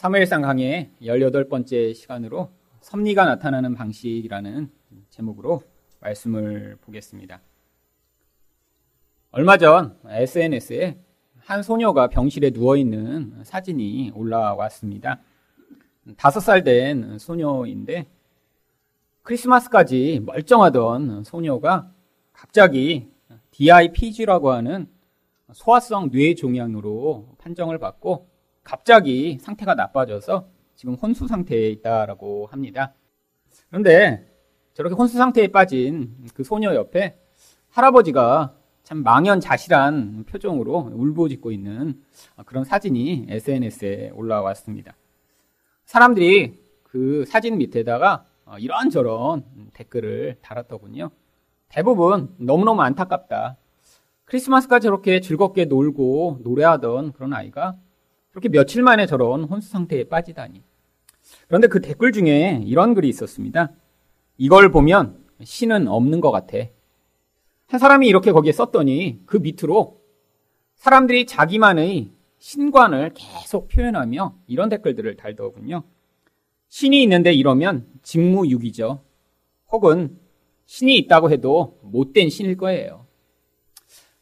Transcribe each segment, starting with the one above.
사무엘상 강의 18번째 시간으로 섭리가 나타나는 방식이라는 제목으로 말씀을 보겠습니다. 얼마 전 SNS에 한 소녀가 병실에 누워있는 사진이 올라왔습니다. 다섯 살 된 소녀인데 크리스마스까지 멀쩡하던 소녀가 갑자기 DIPG라고 하는 소화성 뇌종양으로 판정을 받고 갑자기 상태가 나빠져서 지금 혼수 상태에 있다라고 합니다. 그런데 저렇게 혼수 상태에 빠진 그 소녀 옆에 할아버지가 참 망연자실한 표정으로 울부짖고 있는 그런 사진이 SNS에 올라왔습니다. 사람들이 그 사진 밑에다가 이런저런 댓글을 달았더군요. 대부분 너무너무 안타깝다. 크리스마스가 저렇게 즐겁게 놀고 노래하던 그런 아이가 그렇게 며칠 만에 저런 혼수 상태에 빠지다니. 그런데 그 댓글 중에 이런 글이 있었습니다. 이걸 보면 신은 없는 것 같아. 한 사람이 이렇게 거기에 썼더니 그 밑으로 사람들이 자기만의 신관을 계속 표현하며 이런 댓글들을 달더군요. 신이 있는데 이러면 직무유기죠. 혹은 신이 있다고 해도 못된 신일 거예요.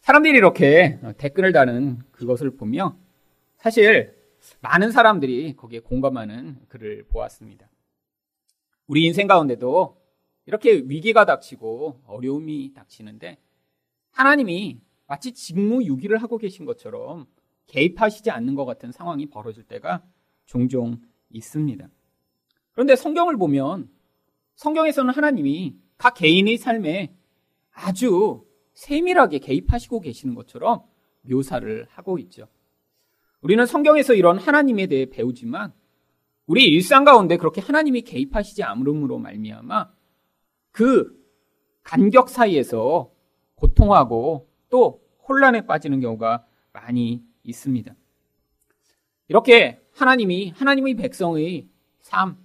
사람들이 이렇게 댓글을 다는 그것을 보며 사실 많은 사람들이 거기에 공감하는 글을 보았습니다. 우리 인생 가운데도 이렇게 위기가 닥치고 어려움이 닥치는데 하나님이 마치 직무유기를 하고 계신 것처럼 개입하시지 않는 것 같은 상황이 벌어질 때가 종종 있습니다. 그런데 성경을 보면 성경에서는 하나님이 각 개인의 삶에 아주 세밀하게 개입하시고 계시는 것처럼 묘사를 하고 있죠. 우리는 성경에서 이런 하나님에 대해 배우지만 우리 일상 가운데 그렇게 하나님이 개입하시지 않음으로 말미암아 그 간격 사이에서 고통하고 또 혼란에 빠지는 경우가 많이 있습니다. 이렇게 하나님이 하나님의 백성의 삶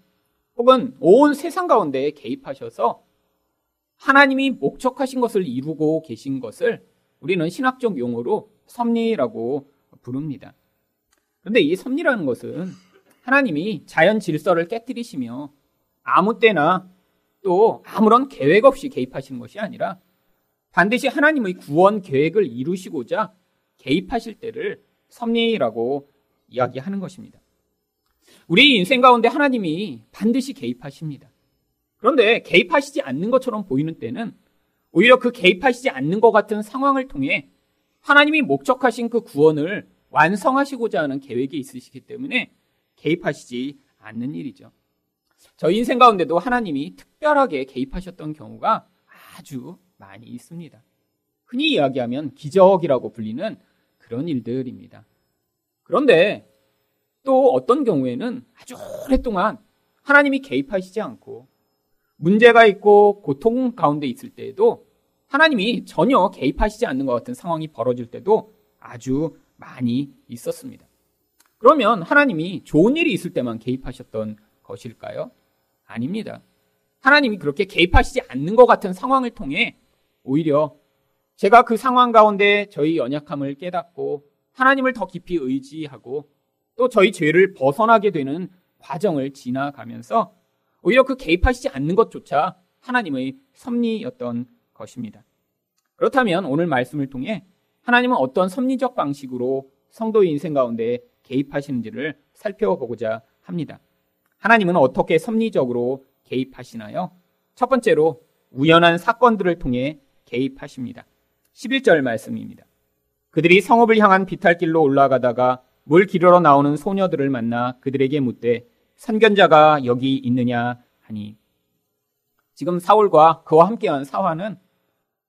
혹은 온 세상 가운데 개입하셔서 하나님이 목적하신 것을 이루고 계신 것을 우리는 신학적 용어로 섭리라고 부릅니다. 그런데 이 섭리라는 것은 하나님이 자연 질서를 깨뜨리시며 아무 때나 또 아무런 계획 없이 개입하시는 것이 아니라 반드시 하나님의 구원 계획을 이루시고자 개입하실 때를 섭리라고 이야기하는 것입니다. 우리 인생 가운데 하나님이 반드시 개입하십니다. 그런데 개입하시지 않는 것처럼 보이는 때는 오히려 그 개입하시지 않는 것 같은 상황을 통해 하나님이 목적하신 그 구원을 완성하시고자 하는 계획이 있으시기 때문에 개입하시지 않는 일이죠. 저희 인생 가운데도 하나님이 특별하게 개입하셨던 경우가 아주 많이 있습니다. 흔히 이야기하면 기적이라고 불리는 그런 일들입니다. 그런데 또 어떤 경우에는 아주 오랫동안 하나님이 개입하시지 않고 문제가 있고 고통 가운데 있을 때에도 하나님이 전혀 개입하시지 않는 것 같은 상황이 벌어질 때도 아주 많이 있었습니다. 그러면 하나님이 좋은 일이 있을 때만 개입하셨던 것일까요? 아닙니다. 하나님이 그렇게 개입하시지 않는 것 같은 상황을 통해 오히려 제가 그 상황 가운데 저희 연약함을 깨닫고 하나님을 더 깊이 의지하고 또 저희 죄를 벗어나게 되는 과정을 지나가면서 오히려 그 개입하시지 않는 것조차 하나님의 섭리였던 것입니다. 그렇다면 오늘 말씀을 통해 하나님은 어떤 섭리적 방식으로 성도의 인생 가운데 개입하시는지를 살펴보고자 합니다. 하나님은 어떻게 섭리적으로 개입하시나요? 첫 번째로 우연한 사건들을 통해 개입하십니다. 11절 말씀입니다. 그들이 성읍을 향한 비탈길로 올라가다가 물 기르러 나오는 소녀들을 만나 그들에게 묻되 선견자가 여기 있느냐 하니 지금 사울과 그와 함께한 사화는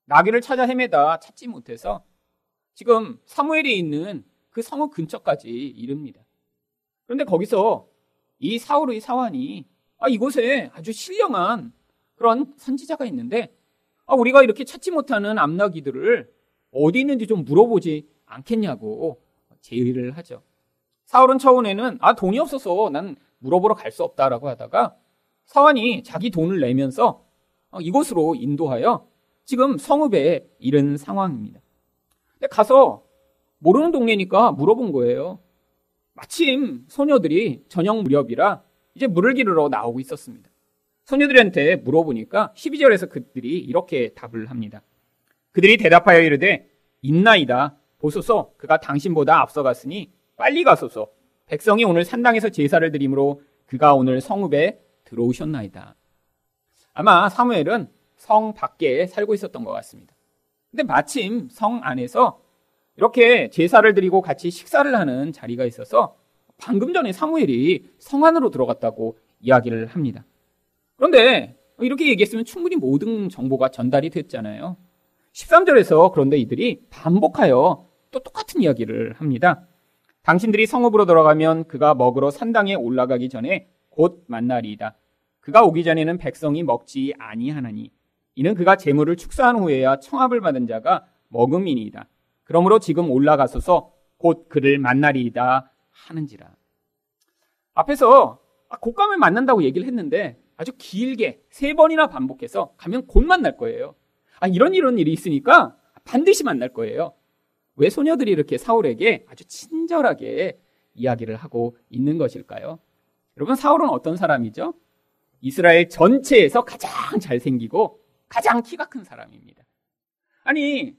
나귀를 찾아 헤매다 찾지 못해서 지금 사무엘에 있는 그 성읍 근처까지 이릅니다. 그런데 거기서 이 사울의 사환이 아, 이곳에 아주 신령한 그런 선지자가 있는데 아, 우리가 이렇게 찾지 못하는 암나귀들을 어디 있는지 좀 물어보지 않겠냐고 제의를 하죠. 사울은 처음에는 아 돈이 없어서 난 물어보러 갈 수 없다라고 하다가 사환이 자기 돈을 내면서 어, 이곳으로 인도하여 지금 성읍에 이른 상황입니다. 가서 모르는 동네니까 물어본 거예요. 마침 소녀들이 저녁 무렵이라 이제 물을 기르러 나오고 있었습니다. 소녀들한테 물어보니까 12절에서 그들이 이렇게 답을 합니다. 그들이 대답하여 이르되 있나이다. 보소서 그가 당신보다 앞서갔으니 빨리 가소서. 백성이 오늘 산당에서 제사를 드림으로 그가 오늘 성읍에 들어오셨나이다. 아마 사무엘은 성 밖에 살고 있었던 것 같습니다. 근데 마침 성 안에서 이렇게 제사를 드리고 같이 식사를 하는 자리가 있어서 방금 전에 사무엘이 성 안으로 들어갔다고 이야기를 합니다. 그런데 이렇게 얘기했으면 충분히 모든 정보가 전달이 됐잖아요. 13절에서 그런데 이들이 반복하여 또 똑같은 이야기를 합니다. 당신들이 성읍으로 들어가면 그가 먹으러 산당에 올라가기 전에 곧 만나리이다. 그가 오기 전에는 백성이 먹지 아니하나니 이는 그가 재물을 축사한 후에야 청합을 받은 자가 먹음이니이다. 그러므로 지금 올라가소서 곧 그를 만나리이다 하는지라. 앞에서 아, 곧 가면 만난다고 얘기를 했는데 아주 길게 세 번이나 반복해서 가면 곧 만날 거예요. 아, 이런 이런 일이 있으니까 반드시 만날 거예요. 왜 소녀들이 이렇게 사울에게 아주 친절하게 이야기를 하고 있는 것일까요? 여러분, 사울은 어떤 사람이죠? 이스라엘 전체에서 가장 잘생기고 가장 키가 큰 사람입니다. 아니,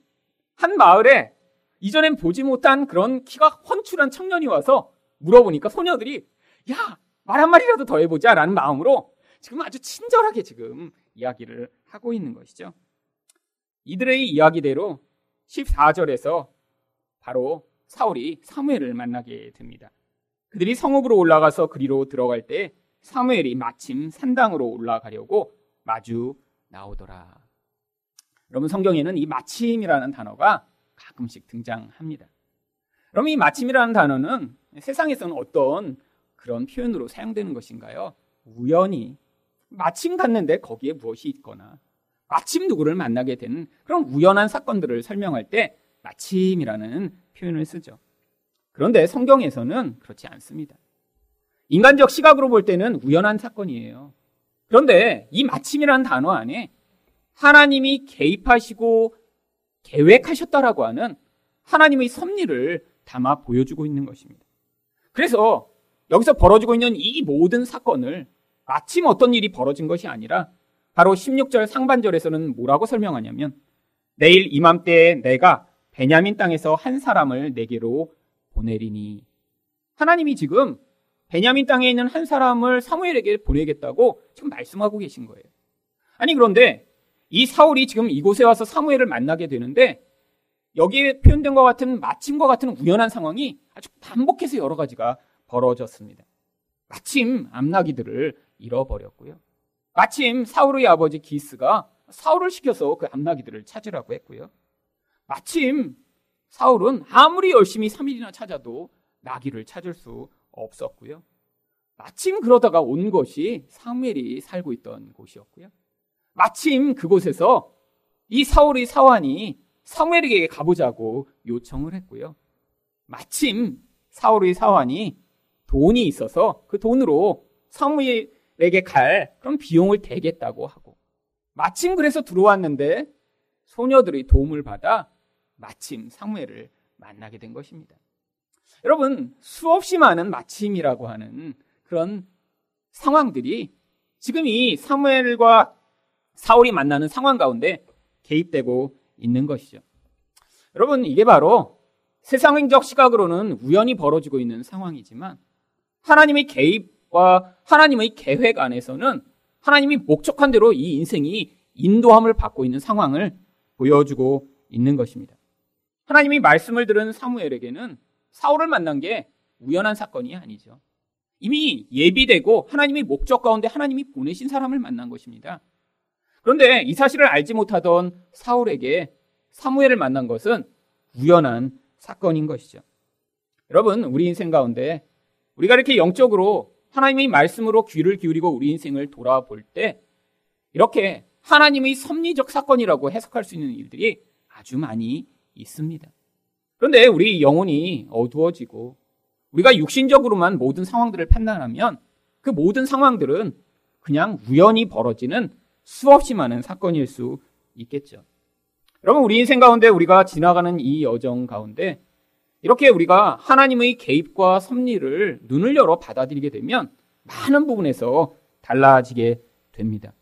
한 마을에 이전엔 보지 못한 그런 키가 훤출한 청년이 와서 물어보니까 소녀들이 야, 말 한마디라도 더 해보자 라는 마음으로 지금 아주 친절하게 지금 이야기를 하고 있는 것이죠. 이들의 이야기대로 14절에서 바로 사울이 사무엘을 만나게 됩니다. 그들이 성읍으로 올라가서 그리로 들어갈 때 사무엘이 마침 산당으로 올라가려고 마주 나오더라. 여러분 성경에는 이 마침이라는 단어가 가끔씩 등장합니다. 그럼 이 마침이라는 단어는 세상에서는 어떤 그런 표현으로 사용되는 것인가요? 우연히 마침 갔는데 거기에 무엇이 있거나 마침 누구를 만나게 되는 그런 우연한 사건들을 설명할 때 마침이라는 표현을 쓰죠. 그런데 성경에서는 그렇지 않습니다. 인간적 시각으로 볼 때는 우연한 사건이에요. 그런데 이 마침이라는 단어 안에 하나님이 개입하시고 계획하셨다라고 하는 하나님의 섭리를 담아 보여주고 있는 것입니다. 그래서 여기서 벌어지고 있는 이 모든 사건을 마침 어떤 일이 벌어진 것이 아니라 바로 16절 상반절에서는 뭐라고 설명하냐면 내일 이맘때에 내가 베냐민 땅에서 한 사람을 내게로 보내리니 하나님이 지금 베냐민 땅에 있는 한 사람을 사무엘에게 보내겠다고 지금 말씀하고 계신 거예요. 아니 그런데 이 사울이 지금 이곳에 와서 사무엘을 만나게 되는데 여기에 표현된 것 같은 마침과 같은 우연한 상황이 아주 반복해서 여러 가지가 벌어졌습니다. 마침 암나기들을 잃어버렸고요. 마침 사울의 아버지 기스가 사울을 시켜서 그 암나기들을 찾으라고 했고요. 마침 사울은 아무리 열심히 3일이나 찾아도 나귀를 찾을 수 없었고요. 마침 그러다가 온 것이 사무엘이 살고 있던 곳이었고요. 마침 그곳에서 이 사울의 사환이 사무엘에게 가보자고 요청을 했고요. 마침 사울의 사환이 돈이 있어서 그 돈으로 사무엘에게 갈 그런 비용을 대겠다고 하고 마침 그래서 들어왔는데 소녀들의 도움을 받아 마침 사무엘을 만나게 된 것입니다. 여러분 수없이 많은 마침이라고 하는 그런 상황들이 지금 이 사무엘과 사울이 만나는 상황 가운데 개입되고 있는 것이죠. 여러분 이게 바로 세상적 시각으로는 우연히 벌어지고 있는 상황이지만 하나님의 개입과 하나님의 계획 안에서는 하나님이 목적한 대로 이 인생이 인도함을 받고 있는 상황을 보여주고 있는 것입니다. 하나님이 말씀을 들은 사무엘에게는 사울을 만난 게 우연한 사건이 아니죠. 이미 예비되고 하나님의 목적 가운데 하나님이 보내신 사람을 만난 것입니다. 그런데 이 사실을 알지 못하던 사울에게 사무엘을 만난 것은 우연한 사건인 것이죠. 여러분, 우리 인생 가운데 우리가 이렇게 영적으로 하나님의 말씀으로 귀를 기울이고 우리 인생을 돌아볼 때 이렇게 하나님의 섭리적 사건이라고 해석할 수 있는 일들이 아주 많이 있습니다. 그런데 우리 영혼이 어두워지고 우리가 육신적으로만 모든 상황들을 판단하면 그 모든 상황들은 그냥 우연히 벌어지는 수없이 많은 사건일 수 있겠죠. 여러분, 우리 인생 가운데 우리가 지나가는 이 여정 가운데 이렇게 우리가 하나님의 개입과 섭리를 눈을 열어 받아들이게 되면 많은 부분에서 달라지게 됩니다.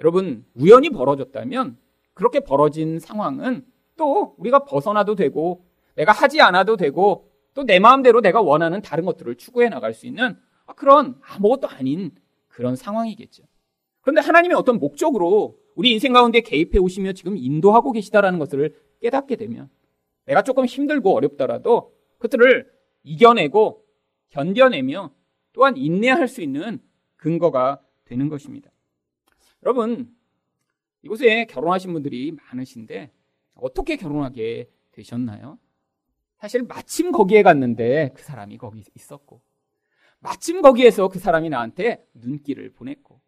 여러분, 우연히 벌어졌다면 그렇게 벌어진 상황은 또 우리가 벗어나도 되고 내가 하지 않아도 되고 또 내 마음대로 내가 원하는 다른 것들을 추구해 나갈 수 있는 그런 아무것도 아닌 그런 상황이겠죠. 그런데 하나님의 어떤 목적으로 우리 인생 가운데 개입해 오시며 지금 인도하고 계시다라는 것을 깨닫게 되면 내가 조금 힘들고 어렵더라도 그것들을 이겨내고 견뎌내며 또한 인내할 수 있는 근거가 되는 것입니다. 여러분, 이곳에 결혼하신 분들이 많으신데 어떻게 결혼하게 되셨나요? 사실 마침 거기에 갔는데 그 사람이 거기 있었고 마침 거기에서 그 사람이 나한테 눈길을 보냈고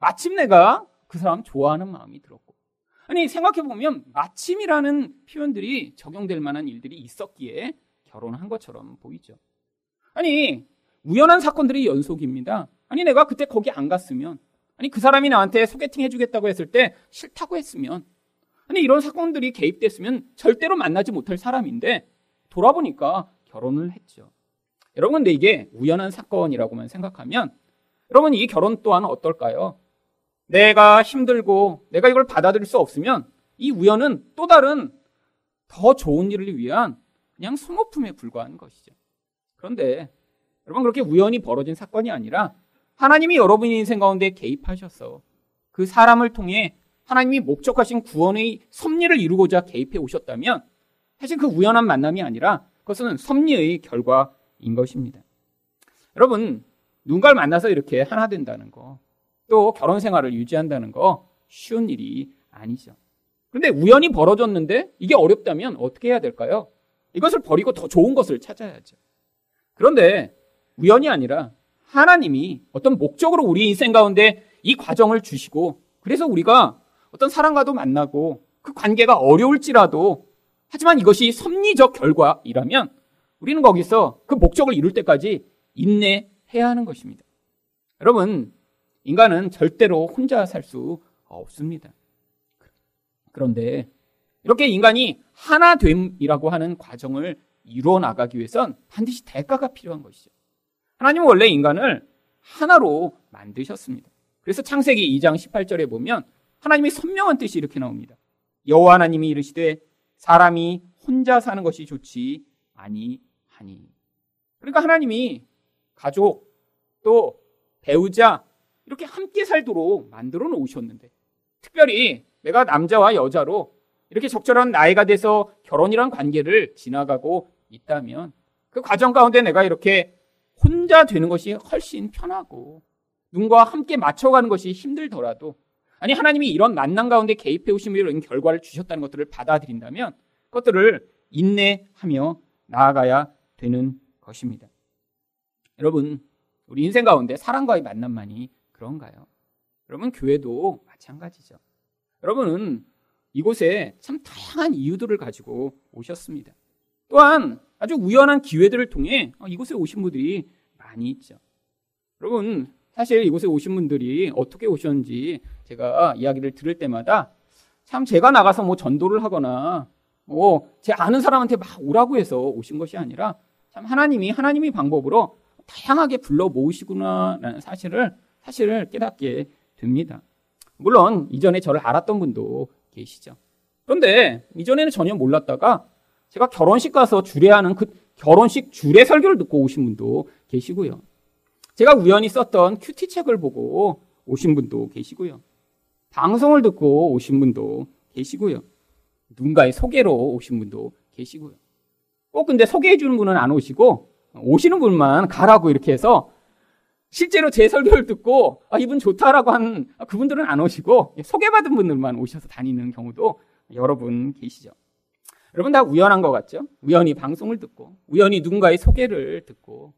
마침 내가 그 사람 좋아하는 마음이 들었고 아니 생각해보면 마침이라는 표현들이 적용될 만한 일들이 있었기에 결혼한 것처럼 보이죠. 아니 우연한 사건들이 연속입니다. 아니 내가 그때 거기 안 갔으면 아니 그 사람이 나한테 소개팅 해주겠다고 했을 때 싫다고 했으면 아니 이런 사건들이 개입됐으면 절대로 만나지 못할 사람인데 돌아보니까 결혼을 했죠. 여러분 근데 이게 우연한 사건이라고만 생각하면 여러분 이 결혼 또한 어떨까요? 내가 힘들고 내가 이걸 받아들일 수 없으면 이 우연은 또 다른 더 좋은 일을 위한 그냥 소모품에 불과한 것이죠. 그런데 여러분 그렇게 우연히 벌어진 사건이 아니라 하나님이 여러분의 인생 가운데 개입하셔서 그 사람을 통해 하나님이 목적하신 구원의 섭리를 이루고자 개입해 오셨다면 사실 그 우연한 만남이 아니라 그것은 섭리의 결과인 것입니다. 여러분 누군가를 만나서 이렇게 하나 된다는 거, 또 결혼 생활을 유지한다는 거 쉬운 일이 아니죠. 그런데 우연히 벌어졌는데 이게 어렵다면 어떻게 해야 될까요? 이것을 버리고 더 좋은 것을 찾아야죠. 그런데 우연이 아니라 하나님이 어떤 목적으로 우리 인생 가운데 이 과정을 주시고 그래서 우리가 어떤 사람과도 만나고 그 관계가 어려울지라도 하지만 이것이 섭리적 결과이라면 우리는 거기서 그 목적을 이룰 때까지 인내해야 하는 것입니다. 여러분, 인간은 절대로 혼자 살 수 없습니다. 그런데 이렇게 인간이 하나 됨이라고 하는 과정을 이루어 나가기 위해선 반드시 대가가 필요한 것이죠. 하나님은 원래 인간을 하나로 만드셨습니다. 그래서 창세기 2장 18절에 보면 하나님의 선명한 뜻이 이렇게 나옵니다. 여호와 하나님이 이르시되 사람이 혼자 사는 것이 좋지 아니하니. 그러니까 하나님이 가족 또 배우자 이렇게 함께 살도록 만들어 놓으셨는데 특별히 내가 남자와 여자로 이렇게 적절한 나이가 돼서 결혼이란 관계를 지나가고 있다면 그 과정 가운데 내가 이렇게 혼자 되는 것이 훨씬 편하고 누군가와 함께 맞춰가는 것이 힘들더라도 아니 하나님이 이런 만남 가운데 개입해 오시며 이런 결과를 주셨다는 것들을 받아들인다면 그것들을 인내하며 나아가야 되는 것입니다. 여러분 우리 인생 가운데 사랑과의 만남만이 그런가요? 여러분 교회도 마찬가지죠. 여러분은 이곳에 참 다양한 이유들을 가지고 오셨습니다. 또한 아주 우연한 기회들을 통해 이곳에 오신 분들이 많이 있죠. 여러분, 사실 이곳에 오신 분들이 어떻게 오셨는지 제가 이야기를 들을 때마다 참 제가 나가서 뭐 전도를 하거나 뭐 제 아는 사람한테 막 오라고 해서 오신 것이 아니라 참 하나님이 하나님의 방법으로 다양하게 불러 모으시구나라는 사실을 사실을 깨닫게 됩니다. 물론 이전에 저를 알았던 분도 계시죠. 그런데 이전에는 전혀 몰랐다가 제가 결혼식 가서 주례하는 그 결혼식 주례 설교를 듣고 오신 분도 계시고요. 제가 우연히 썼던 큐티 책을 보고 오신 분도 계시고요. 방송을 듣고 오신 분도 계시고요. 누군가의 소개로 오신 분도 계시고요. 꼭 근데 소개해 주는 분은 안 오시고 오시는 분만 가라고 이렇게 해서 실제로 제 설교를 듣고 아, 이분 좋다라고 한 그분들은 안 오시고 소개받은 분들만 오셔서 다니는 경우도 여러분 계시죠. 여러분 다 우연한 것 같죠? 우연히 방송을 듣고, 우연히 누군가의 소개를 듣고,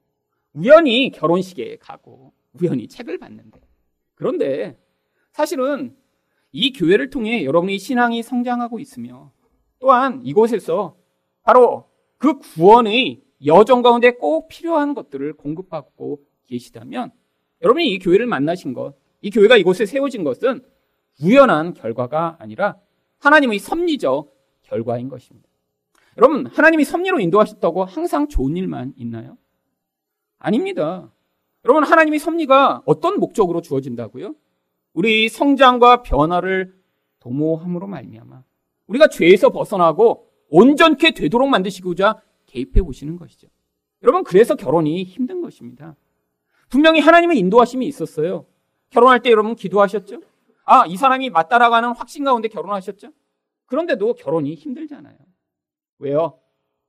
우연히 결혼식에 가고, 우연히 책을 봤는데. 그런데 사실은 이 교회를 통해 여러분의 신앙이 성장하고 있으며, 또한 이곳에서 바로 그 구원의 여정 가운데 꼭 필요한 것들을 공급받고 계시다면, 여러분이 이 교회를 만나신 것, 이 교회가 이곳에 세워진 것은 우연한 결과가 아니라 하나님의 섭리적 결과인 것입니다. 여러분, 하나님이 섭리로 인도하셨다고 항상 좋은 일만 있나요? 아닙니다. 여러분, 하나님이 섭리가 어떤 목적으로 주어진다고요? 우리 성장과 변화를 도모함으로 말미암아 우리가 죄에서 벗어나고 온전케 되도록 만드시고자 개입해 오시는 것이죠. 여러분, 그래서 결혼이 힘든 것입니다. 분명히 하나님의 인도하심이 있었어요. 결혼할 때 여러분 기도하셨죠? 아, 이 사람이 맞따라가는 확신 가운데 결혼하셨죠? 그런데도 결혼이 힘들잖아요. 왜요?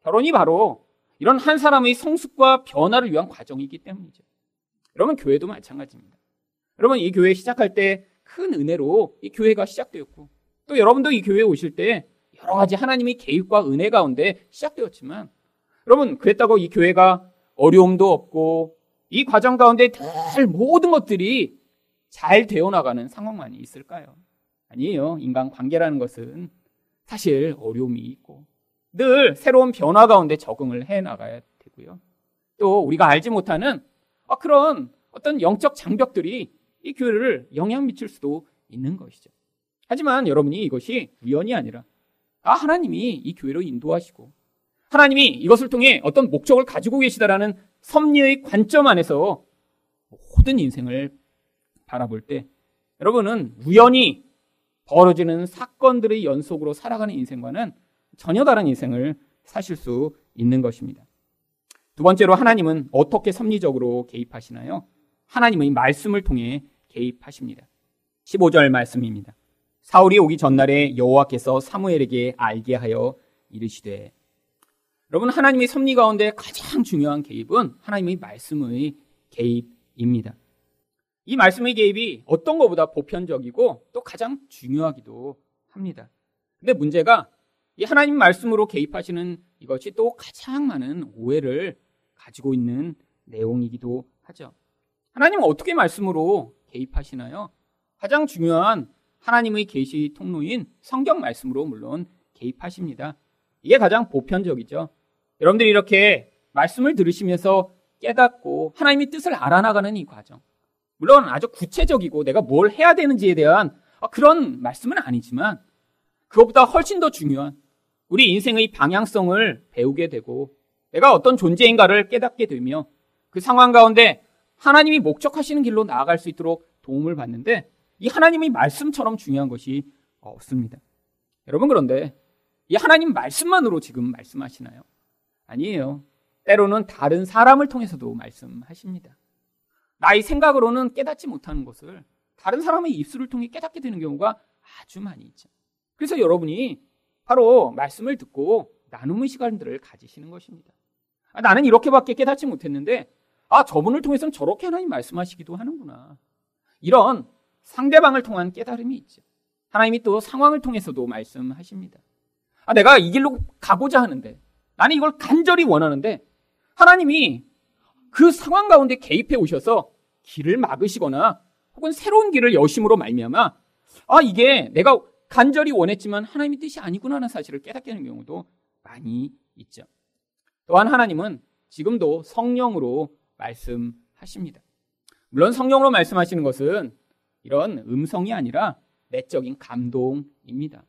결혼이 바로 이런 한 사람의 성숙과 변화를 위한 과정이기 때문이죠. 여러분, 교회도 마찬가지입니다. 여러분, 이 교회 시작할 때 큰 은혜로 이 교회가 시작되었고, 또 여러분도 이 교회에 오실 때 여러 가지 하나님의 개입과 은혜 가운데 시작되었지만, 여러분, 그랬다고 이 교회가 어려움도 없고, 이 과정 가운데 늘 모든 것들이 잘 되어 나가는 상황만이 있을까요? 아니에요. 인간 관계라는 것은 사실 어려움이 있고 늘 새로운 변화 가운데 적응을 해 나가야 되고요. 또 우리가 알지 못하는 아, 그런 어떤 영적 장벽들이 이 교회를 영향 미칠 수도 있는 것이죠. 하지만 여러분이 이것이 우연이 아니라 아 하나님이 이 교회로 인도하시고 하나님이 이것을 통해 어떤 목적을 가지고 계시다라는 섭리의 관점 안에서 모든 인생을 바라볼 때 여러분은 우연히 벌어지는 사건들의 연속으로 살아가는 인생과는 전혀 다른 인생을 사실 수 있는 것입니다. 두 번째로 하나님은 어떻게 섭리적으로 개입하시나요? 하나님의 말씀을 통해 개입하십니다. 15절 말씀입니다. 사울이 오기 전날에 여호와께서 사무엘에게 알게 하여 이르시되 여러분 하나님의 섭리 가운데 가장 중요한 개입은 하나님의 말씀의 개입입니다. 이 말씀의 개입이 어떤 것보다 보편적이고 또 가장 중요하기도 합니다. 근데 문제가 이 하나님 말씀으로 개입하시는 이것이 또 가장 많은 오해를 가지고 있는 내용이기도 하죠. 하나님은 어떻게 말씀으로 개입하시나요? 가장 중요한 하나님의 계시 통로인 성경 말씀으로 물론 개입하십니다. 이게 가장 보편적이죠. 여러분들이 이렇게 말씀을 들으시면서 깨닫고 하나님의 뜻을 알아나가는 이 과정. 물론 아주 구체적이고 내가 뭘 해야 되는지에 대한 그런 말씀은 아니지만 그것보다 훨씬 더 중요한 우리 인생의 방향성을 배우게 되고 내가 어떤 존재인가를 깨닫게 되며 그 상황 가운데 하나님이 목적하시는 길로 나아갈 수 있도록 도움을 받는데 이 하나님의 말씀처럼 중요한 것이 없습니다. 여러분 그런데 이 하나님 말씀만으로 지금 말씀하시나요? 아니에요. 때로는 다른 사람을 통해서도 말씀하십니다. 나의 생각으로는 깨닫지 못하는 것을 다른 사람의 입술을 통해 깨닫게 되는 경우가 아주 많이 있죠. 그래서 여러분이 바로 말씀을 듣고 나눔의 시간들을 가지시는 것입니다. 아, 나는 이렇게밖에 깨닫지 못했는데, 아, 저분을 통해서는 저렇게 하나님 말씀하시기도 하는구나. 이런 상대방을 통한 깨달음이 있죠. 하나님이 또 상황을 통해서도 말씀하십니다. 아, 내가 이 길로 가고자 하는데, 나는 이걸 간절히 원하는데, 하나님이 그 상황 가운데 개입해 오셔서 길을 막으시거나 혹은 새로운 길을 여심으로 말미암아 아 이게 내가 간절히 원했지만 하나님의 뜻이 아니구나 하는 사실을 깨닫게 되는 경우도 많이 있죠. 또한 하나님은 지금도 성령으로 말씀하십니다. 물론 성령으로 말씀하시는 것은 이런 음성이 아니라 내적인 감동입니다.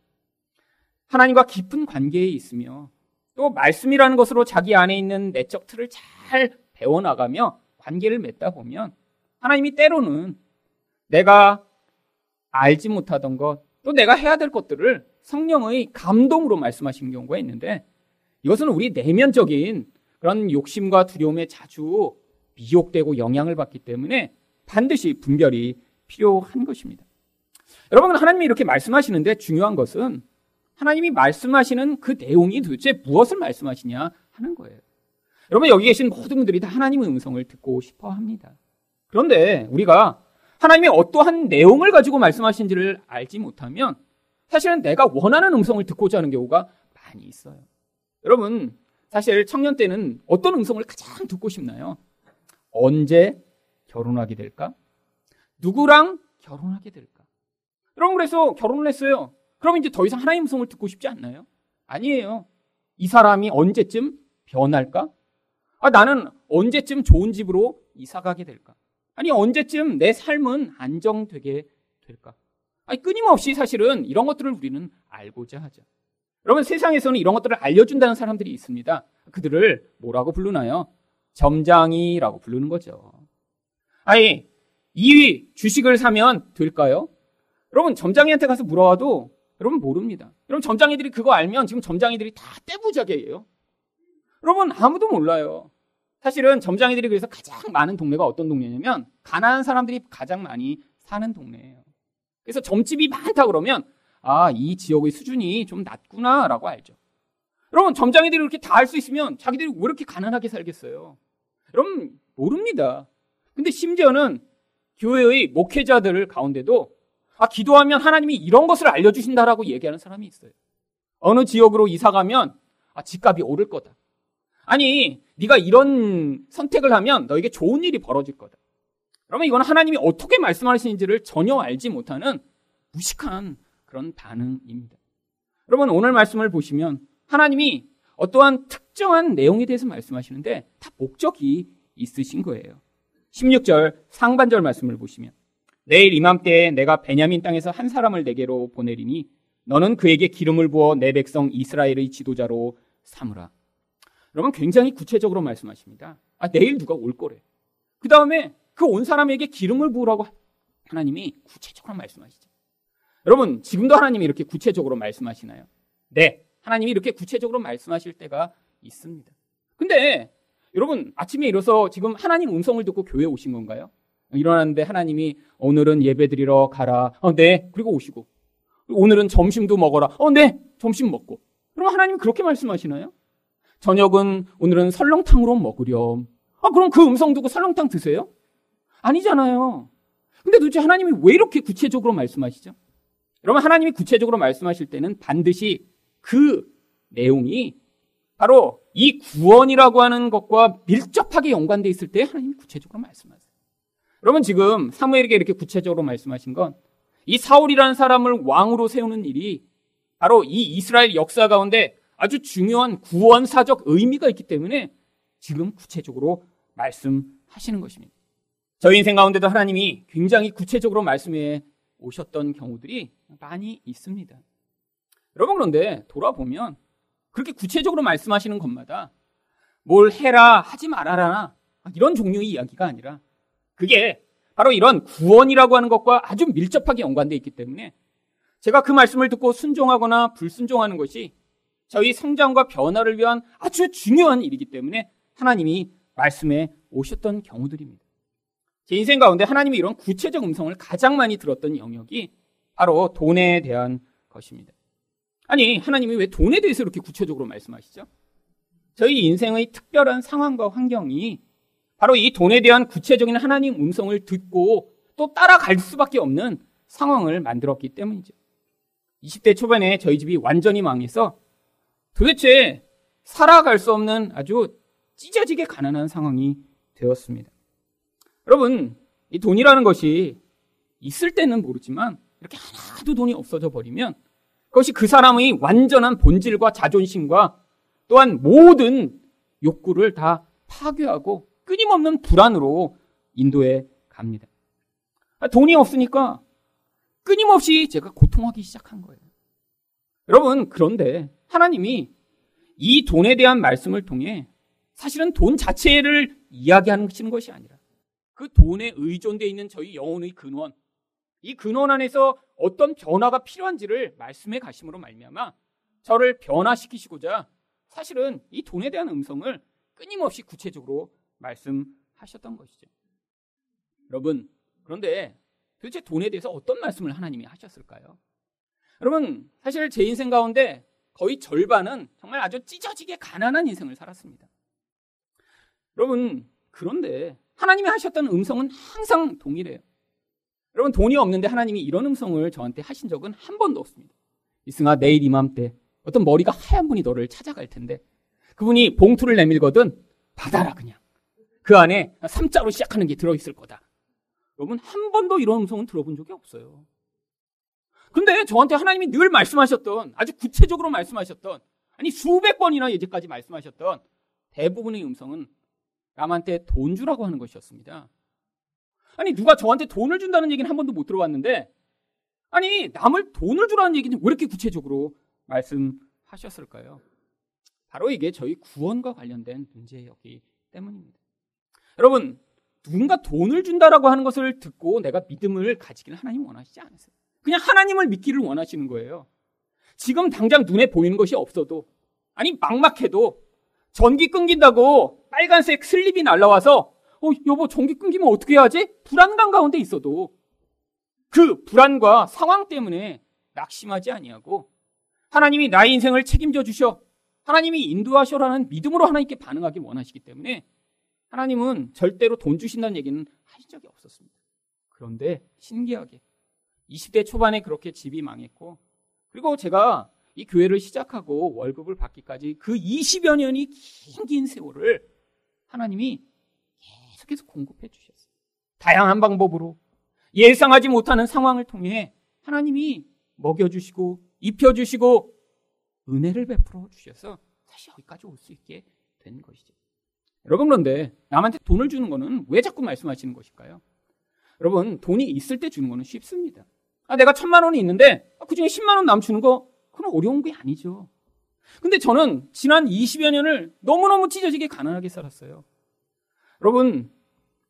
하나님과 깊은 관계에 있으며 또 말씀이라는 것으로 자기 안에 있는 내적 틀을 잘 배워나가며 관계를 맺다 보면 하나님이 때로는 내가 알지 못하던 것, 또 내가 해야 될 것들을 성령의 감동으로 말씀하신 경우가 있는데 이것은 우리 내면적인 그런 욕심과 두려움에 자주 미혹되고 영향을 받기 때문에 반드시 분별이 필요한 것입니다. 여러분, 하나님이 이렇게 말씀하시는데 중요한 것은 하나님이 말씀하시는 그 내용이 도대체 무엇을 말씀하시냐 하는 거예요. 여러분 여기 계신 모든 분들이 다 하나님의 음성을 듣고 싶어 합니다. 그런데 우리가 하나님이 어떠한 내용을 가지고 말씀하신지를 알지 못하면 사실은 내가 원하는 음성을 듣고자 하는 경우가 많이 있어요. 여러분, 사실 청년 때는 어떤 음성을 가장 듣고 싶나요? 언제 결혼하게 될까? 누구랑 결혼하게 될까? 여러분, 그래서 결혼을 했어요. 그럼 이제 더 이상 하나님 음성을 듣고 싶지 않나요? 아니에요. 이 사람이 언제쯤 변할까? 아, 나는 언제쯤 좋은 집으로 이사 가게 될까? 아니, 언제쯤 내 삶은 안정되게 될까? 아니, 끊임없이 사실은 이런 것들을 우리는 알고자 하죠. 여러분 세상에서는 이런 것들을 알려준다는 사람들이 있습니다. 그들을 뭐라고 부르나요? 점장이라고 부르는 거죠. 아니, 이 주식을 사면 될까요? 여러분, 점장이한테 가서 물어봐도 여러분 모릅니다. 여러분, 점장이들이 그거 알면 지금 점장이들이 다 떼부자개예요. 여러분, 아무도 몰라요. 사실은 점장이들이 그래서 가장 많은 동네가 어떤 동네냐면 가난한 사람들이 가장 많이 사는 동네예요. 그래서 점집이 많다 그러면 아, 이 지역의 수준이 좀 낮구나라고 알죠. 여러분, 점장이들이 그렇게 다알수 있으면 자기들이 왜 이렇게 가난하게 살겠어요? 여러분, 모릅니다. 근데 심지어는 교회의 목회자들 가운데도 아, 기도하면 하나님이 이런 것을 알려주신다라고 얘기하는 사람이 있어요. 어느 지역으로 이사 가면 아, 집값이 오를 거다. 아니, 네가 이런 선택을 하면 너에게 좋은 일이 벌어질 거다. 그러면 이건 하나님이 어떻게 말씀하시는지를 전혀 알지 못하는 무식한 그런 반응입니다. 여러분, 오늘 말씀을 보시면 하나님이 어떠한 특정한 내용에 대해서 말씀하시는데 다 목적이 있으신 거예요. 16절 상반절 말씀을 보시면 내일 이맘때에 내가 베냐민 땅에서 한 사람을 내게로 보내리니 너는 그에게 기름을 부어 내 백성 이스라엘의 지도자로 삼으라. 여러분 굉장히 구체적으로 말씀하십니다. 아, 내일 누가 올 거래. 그 다음에 그 온 사람에게 기름을 부으라고 하나님이 구체적으로 말씀하시죠. 여러분, 지금도 하나님이 이렇게 구체적으로 말씀하시나요? 네. 하나님이 이렇게 구체적으로 말씀하실 때가 있습니다. 근데 여러분, 아침에 일어서 지금 하나님 음성을 듣고 교회 오신 건가요? 일어났는데 하나님이 오늘은 예배 드리러 가라. 어, 네. 그리고 오시고. 오늘은 점심도 먹어라. 어, 네. 점심 먹고. 그럼 하나님 그렇게 말씀하시나요? 저녁은 오늘은 설렁탕으로 먹으렴. 아, 그럼 그 음성 듣고 설렁탕 드세요? 아니잖아요. 근데 도대체 하나님이 왜 이렇게 구체적으로 말씀하시죠? 여러분, 하나님이 구체적으로 말씀하실 때는 반드시 그 내용이 바로 이 구원이라고 하는 것과 밀접하게 연관되어 있을 때 하나님이 구체적으로 말씀하세요. 여러분, 지금 사무엘에게 이렇게 구체적으로 말씀하신 건 이 사울이라는 사람을 왕으로 세우는 일이 바로 이 이스라엘 역사 가운데 아주 중요한 구원사적 의미가 있기 때문에 지금 구체적으로 말씀하시는 것입니다. 저희 인생 가운데도 하나님이 굉장히 구체적으로 말씀해 오셨던 경우들이 많이 있습니다. 여러분 그런데 돌아보면 그렇게 구체적으로 말씀하시는 것마다 뭘 해라 하지 말아라 이런 종류의 이야기가 아니라 그게 바로 이런 구원이라고 하는 것과 아주 밀접하게 연관되어 있기 때문에 제가 그 말씀을 듣고 순종하거나 불순종하는 것이 저희 성장과 변화를 위한 아주 중요한 일이기 때문에 하나님이 말씀해 오셨던 경우들입니다. 제 인생 가운데 하나님이 이런 구체적 음성을 가장 많이 들었던 영역이 바로 돈에 대한 것입니다. 아니, 하나님이 왜 돈에 대해서 이렇게 구체적으로 말씀하시죠? 저희 인생의 특별한 상황과 환경이 바로 이 돈에 대한 구체적인 하나님 음성을 듣고 또 따라갈 수밖에 없는 상황을 만들었기 때문이죠. 20대 초반에 저희 집이 완전히 망해서 도대체 살아갈 수 없는 아주 찢어지게 가난한 상황이 되었습니다. 여러분, 이 돈이라는 것이 있을 때는 모르지만 이렇게 하나도 돈이 없어져 버리면 그것이 그 사람의 완전한 본질과 자존심과 또한 모든 욕구를 다 파괴하고 끊임없는 불안으로 인도해 갑니다. 돈이 없으니까 끊임없이 제가 고통하기 시작한 거예요. 여러분, 그런데 하나님이 이 돈에 대한 말씀을 통해 사실은 돈 자체를 이야기하는 것이 아니라 그 돈에 의존되어 있는 저희 영혼의 근원, 이 근원 안에서 어떤 변화가 필요한지를 말씀해 가심으로 말미암아 저를 변화시키시고자 사실은 이 돈에 대한 음성을 끊임없이 구체적으로 말씀하셨던 것이죠. 여러분, 그런데 도대체 돈에 대해서 어떤 말씀을 하나님이 하셨을까요? 여러분, 사실 제 인생 가운데 거의 절반은 정말 아주 찢어지게 가난한 인생을 살았습니다. 여러분, 그런데 하나님이 하셨던 음성은 항상 동일해요. 여러분, 돈이 없는데 하나님이 이런 음성을 저한테 하신 적은 한 번도 없습니다. 이승아, 내일 이맘때 어떤 머리가 하얀 분이 너를 찾아갈 텐데 그분이 봉투를 내밀거든 받아라, 그냥. 그 안에 삼자로 시작하는 게 들어있을 거다. 여러분, 한 번도 이런 음성은 들어본 적이 없어요. 근데 저한테 하나님이 늘 말씀하셨던 아주 구체적으로 말씀하셨던 아니 수백 번이나 이제까지 말씀하셨던 대부분의 음성은 남한테 돈 주라고 하는 것이었습니다. 아니 누가 저한테 돈을 준다는 얘기는 한 번도 못 들어봤는데 아니 남을 돈을 주라는 얘기는 왜 이렇게 구체적으로 말씀하시는 하셨을까요? 바로 이게 저희 구원과 관련된 문제였기 때문입니다. 여러분, 누군가 돈을 준다라고 하는 것을 듣고 내가 믿음을 가지기를 하나님 원하시지 않으세요. 그냥 하나님을 믿기를 원하시는 거예요. 지금 당장 눈에 보이는 것이 없어도, 아니, 막막해도, 전기 끊긴다고 빨간색 슬립이 날라와서, 어, 여보, 전기 끊기면 어떻게 해야지? 불안감 가운데 있어도, 그 불안과 상황 때문에 낙심하지 아니하고, 하나님이 나의 인생을 책임져 주셔. 하나님이 인도하셔라는 믿음으로 하나님께 반응하기 원하시기 때문에 하나님은 절대로 돈 주신다는 얘기는 하신 적이 없었습니다. 그런데 신기하게 20대 초반에 그렇게 집이 망했고 그리고 제가 이 교회를 시작하고 월급을 받기까지 그 20여 년이 긴 긴 세월을 하나님이 계속해서 공급해 주셨어요. 다양한 방법으로 예상하지 못하는 상황을 통해 하나님이 먹여주시고 입혀주시고 은혜를 베풀어 주셔서 사실 여기까지 올 수 있게 된 것이죠. 여러분 그런데 남한테 돈을 주는 거는 왜 자꾸 말씀하시는 것일까요? 여러분 돈이 있을 때 주는 거는 쉽습니다. 아 내가 천만 원이 있는데 아, 그중에 10만 원남 주는 거 그건 어려운 게 아니죠. 근데 저는 지난 20여 년을 너무너무 찢어지게 가난하게 살았어요. 여러분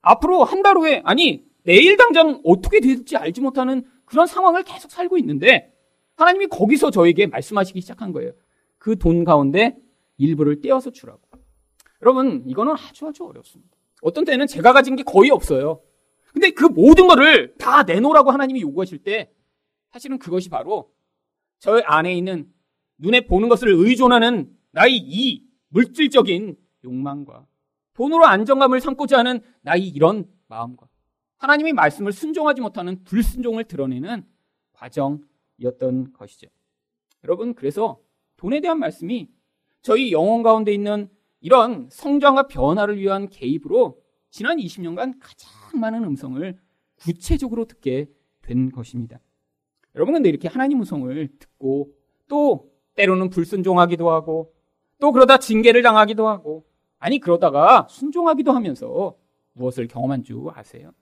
앞으로 한 달 후에 아니 내일 당장 어떻게 될지 알지 못하는 그런 상황을 계속 살고 있는데 하나님이 거기서 저에게 말씀하시기 시작한 거예요. 그 돈 가운데 일부를 떼어서 주라고. 여러분, 이거는 아주 아주 어렵습니다. 어떤 때는 제가 가진 게 거의 없어요. 근데 그 모든 거를 다 내놓으라고 하나님이 요구하실 때 사실은 그것이 바로 저 안에 있는 눈에 보는 것을 의존하는 나의 이 물질적인 욕망과 돈으로 안정감을 삼고자 하는 나의 이런 마음과 하나님의 말씀을 순종하지 못하는 불순종을 드러내는 과정이었던 것이죠. 여러분, 그래서 돈에 대한 말씀이 저희 영혼 가운데 있는 이런 성장과 변화를 위한 개입으로 지난 20년간 가장 많은 음성을 구체적으로 듣게 된 것입니다. 여러분 근데 이렇게 하나님 음성을 듣고 또 때로는 불순종하기도 하고 또 그러다 징계를 당하기도 하고 아니 그러다가 순종하기도 하면서 무엇을 경험한 줄 아세요?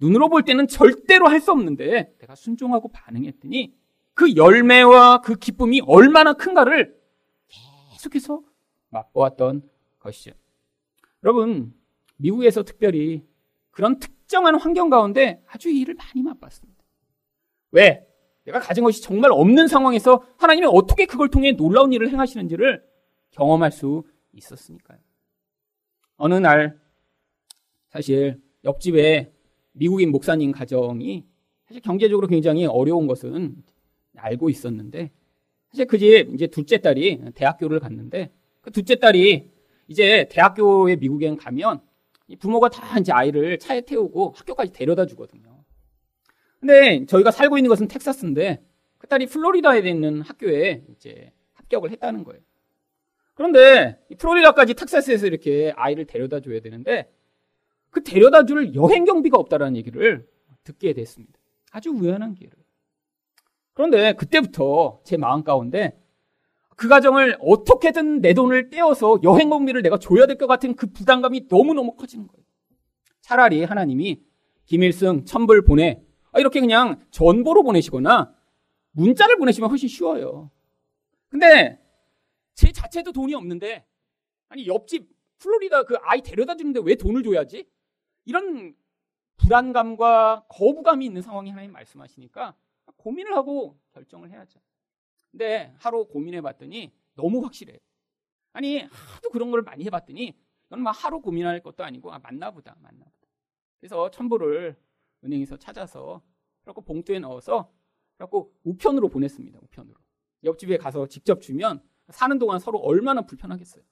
눈으로 볼 때는 절대로 할 수 없는데 내가 순종하고 반응했더니 그 열매와 그 기쁨이 얼마나 큰가를 계속해서 맛보았던 것이죠. 여러분, 미국에서 특별히 그런 특정한 환경 가운데 아주 이 일을 많이 맛봤습니다. 왜? 내가 가진 것이 정말 없는 상황에서 하나님이 어떻게 그걸 통해 놀라운 일을 행하시는지를 경험할 수 있었으니까요. 어느 날, 사실 옆집에 미국인 목사님 가정이 사실 경제적으로 굉장히 어려운 것은 알고 있었는데, 사실 그 집 이제 둘째 딸이 대학교를 갔는데, 그 둘째 딸이 이제 대학교에 미국에 가면 부모가 다 이제 아이를 차에 태우고 학교까지 데려다 주거든요. 근데 저희가 살고 있는 것은 텍사스인데 그 딸이 플로리다에 있는 학교에 이제 합격을 했다는 거예요. 그런데 플로리다까지 텍사스에서 이렇게 아이를 데려다 줘야 되는데 그 데려다 줄 여행 경비가 없다라는 얘기를 듣게 됐습니다. 아주 우연한 기회를. 그런데 그때부터 제 마음 가운데 그 가정을 어떻게든 내 돈을 떼어서 여행 경비를 내가 줘야 될 것 같은 그 부담감이 너무너무 커지는 거예요. 차라리 하나님이 김일승 천불 보내 아, 이렇게 그냥 전보로 보내시거나 문자를 보내시면 훨씬 쉬워요. 근데 제 자체도 돈이 없는데 아니 옆집 플로리다 그 아이 데려다 주는데 왜 돈을 줘야지? 이런 불안감과 거부감이 있는 상황이 하나님 말씀하시니까 고민을 하고 결정을 해야죠. 근데 하루 고민해 봤더니 너무 확실해. 아니, 하도 그런 걸 많이 해 봤더니 이건 막 하루 고민할 것도 아니고 아, 맞나 보다, 맞나 보다. 그래서 첨부를 은행에서 찾아서 그래고 봉투에 넣어서 그래고 우편으로 보냈습니다. 우편으로. 옆집에 가서 직접 주면 사는 동안 서로 얼마나 불편하겠어요.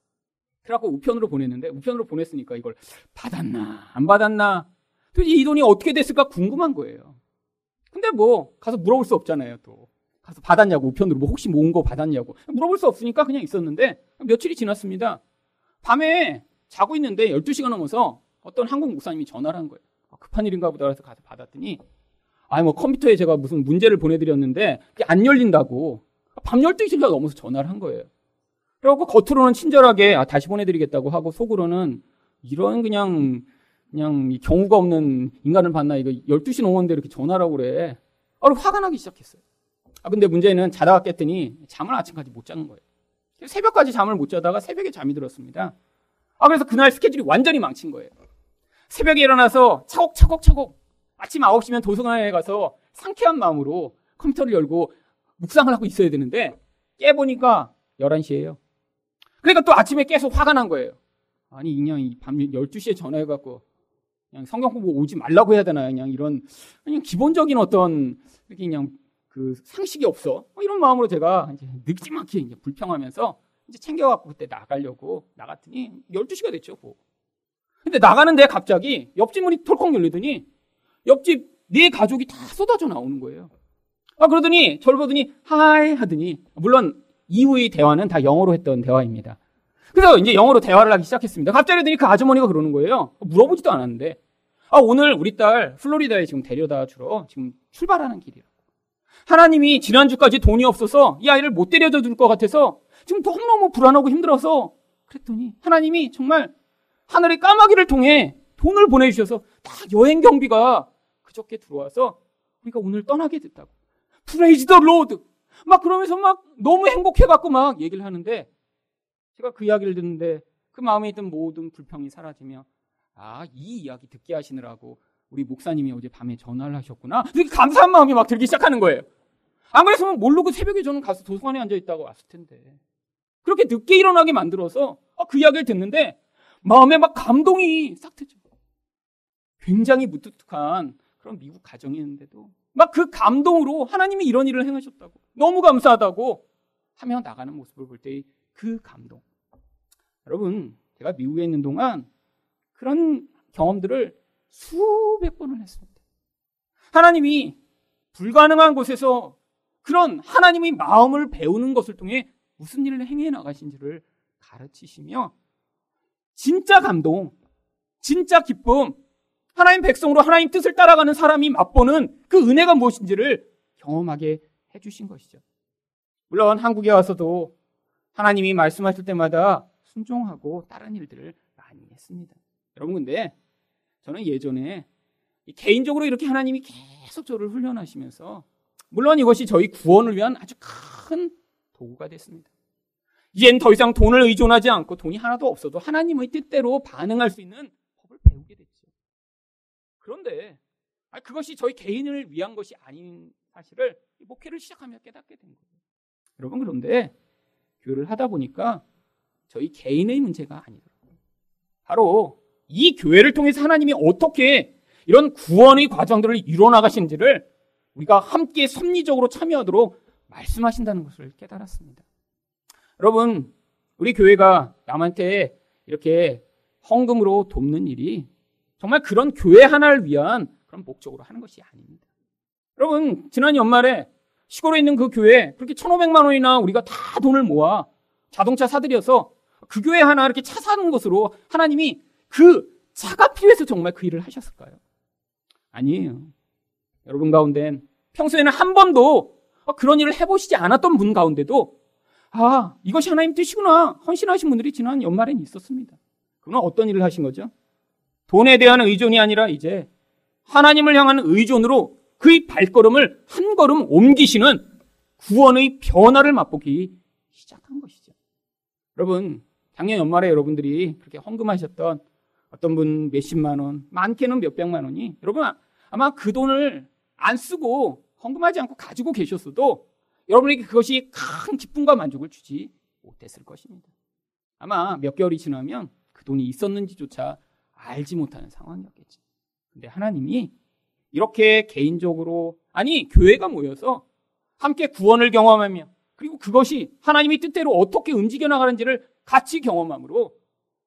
그래갖고 우편으로 보냈는데 우편으로 보냈으니까 이걸 받았나 안 받았나 도대체 이 돈이 어떻게 됐을까 궁금한 거예요. 근데 뭐 가서 물어볼 수 없잖아요 또. 가서 받았냐고 우편으로 뭐 혹시 모은 거 받았냐고 물어볼 수 없으니까 그냥 있었는데 며칠이 지났습니다. 밤에 자고 있는데 12시가 넘어서 어떤 한국 목사님이 전화를 한 거예요. 아, 급한 일인가 보다 해서 가서 받았더니 아니 뭐 컴퓨터에 제가 무슨 문제를 보내드렸는데 그게 안 열린다고 밤 12시가 넘어서 전화를 한 거예요. 그래갖고 겉으로는 친절하게 아, 다시 보내드리겠다고 하고 속으로는 이런 그냥 그냥 경우가 없는 인간을 봤나 이거 12시 넘었는데 이렇게 전화라고 그래. 아, 화가 나기 시작했어요. 아, 근데 문제는 자다가 깼더니 잠을 아침까지 못 자는 거예요. 새벽까지 잠을 못 자다가 새벽에 잠이 들었습니다. 아, 그래서 그날 스케줄이 완전히 망친 거예요. 새벽에 일어나서 차곡차곡차곡 아침 9시면 도서관에 가서 상쾌한 마음으로 컴퓨터를 열고 묵상을 하고 있어야 되는데 깨보니까 11시예요. 그러니까 또 아침에 깨서 화가 난 거예요. 아니 그냥 밤 12시에 전화해갖고 그냥 성경 공부 오지 말라고 해야 되나 그냥 이런 그냥 기본적인 어떤 이렇게 그냥 그 상식이 없어 뭐 이런 마음으로 제가 이제 늙지막히 이제 불평하면서 이제 챙겨갖고 그때 나가려고 나갔더니 12시가 됐죠. 뭐. 근데 나가는데 갑자기 옆집 문이 털컥 열리더니 옆집 네 가족이 다 쏟아져 나오는 거예요. 아 그러더니 저를 보더니 하이 하더니 물론 이후의 대화는 다 영어로 했던 대화입니다. 그래서 이제 영어로 대화를 하기 시작했습니다. 갑자기 그러더니 그 아주머니가 그러는 거예요. 물어보지도 않았는데 아 오늘 우리 딸 플로리다에 지금 데려다 주러 지금 출발하는 길이라고. 하나님이 지난주까지 돈이 없어서 이 아이를 못 데려다 줄 것 같아서 지금 너무너무 불안하고 힘들어서 그랬더니 하나님이 정말 하늘의 까마귀를 통해 돈을 보내주셔서 다 여행 경비가 그저께 들어와서 우리가 오늘 떠나게 됐다고. Praise the Lord. 막 그러면서 막 너무 행복해갖고 막 얘기를 하는데 제가 그 이야기를 듣는데 그 마음에 있던 모든 불평이 사라지며 아, 이 이야기 듣게 하시느라고 우리 목사님이 어제 밤에 전화를 하셨구나. 감사한 마음이 막 들기 시작하는 거예요. 안 그랬으면 모르고 새벽에 저는 가서 도서관에 앉아 있다고 왔을 텐데. 그렇게 늦게 일어나게 만들어서 아, 그 이야기를 듣는데 마음에 막 감동이 싹 트죠. 굉장히 무뚝뚝한 그런 미국 가정이었는데도 막 그 감동으로 하나님이 이런 일을 행하셨다고 너무 감사하다고 하며 나가는 모습을 볼때그 감동. 여러분, 제가 미국에 있는 동안 그런 경험들을 수백 번을 했습니다. 하나님이 불가능한 곳에서 그런 하나님의 마음을 배우는 것을 통해 무슨 일을 행해 나가신지를 가르치시며 진짜 감동, 진짜 기쁨, 하나님 백성으로 하나님 뜻을 따라가는 사람이 맛보는 그 은혜가 무엇인지를 경험하게 해주신 것이죠. 물론 한국에 와서도 하나님이 말씀하실 때마다 순종하고 다른 일들을 많이 했습니다. 여러분 근데 저는 예전에 개인적으로 이렇게 하나님이 계속 저를 훈련하시면서 물론 이것이 저희 구원을 위한 아주 큰 도구가 됐습니다. 이젠 더 이상 돈을 의존하지 않고 돈이 하나도 없어도 하나님의 뜻대로 반응할 수 있는 법을 배우게 됐죠. 그런데 그것이 저희 개인을 위한 것이 아닌 사실을 목회를 시작하며 깨닫게 된 거예요. 여러분 그런데 교회를 하다 보니까 저희 개인의 문제가 아니더라고요. 바로 이 교회를 통해서 하나님이 어떻게 이런 구원의 과정들을 이뤄나가시는지를 우리가 함께 섭리적으로 참여하도록 말씀하신다는 것을 깨달았습니다. 여러분, 우리 교회가 남한테 이렇게 헌금으로 돕는 일이 정말 그런 교회 하나를 위한 그런 목적으로 하는 것이 아닙니다. 여러분, 지난 연말에 시골에 있는 그 교회 그렇게 1,500만 원이나 우리가 다 돈을 모아 자동차 사들여서 그 교회 하나 이렇게 차 사는 것으로 하나님이 그 차가 필요해서 정말 그 일을 하셨을까요? 아니에요. 여러분 가운데 평소에는 한 번도 그런 일을 해보시지 않았던 분 가운데도 아, 이것이 하나님 뜻이구나. 헌신하신 분들이 지난 연말엔 있었습니다. 그러면 어떤 일을 하신 거죠? 돈에 대한 의존이 아니라 이제 하나님을 향한 의존으로 그의 발걸음을 한 걸음 옮기시는 구원의 변화를 맛보기 시작한 것이죠. 여러분, 작년 연말에 여러분들이 그렇게 헌금하셨던 어떤 분 몇십만 원, 많게는 몇백만 원이 여러분 아마 그 돈을 안 쓰고 헌금하지 않고 가지고 계셨어도 여러분에게 그것이 큰 기쁨과 만족을 주지 못했을 것입니다. 아마 몇 개월이 지나면 그 돈이 있었는지조차 알지 못하는 상황이었겠지. 근데 하나님이 이렇게 개인적으로 아니 교회가 모여서 함께 구원을 경험하며 그리고 그것이 하나님의 뜻대로 어떻게 움직여 나가는지를 같이 경험함으로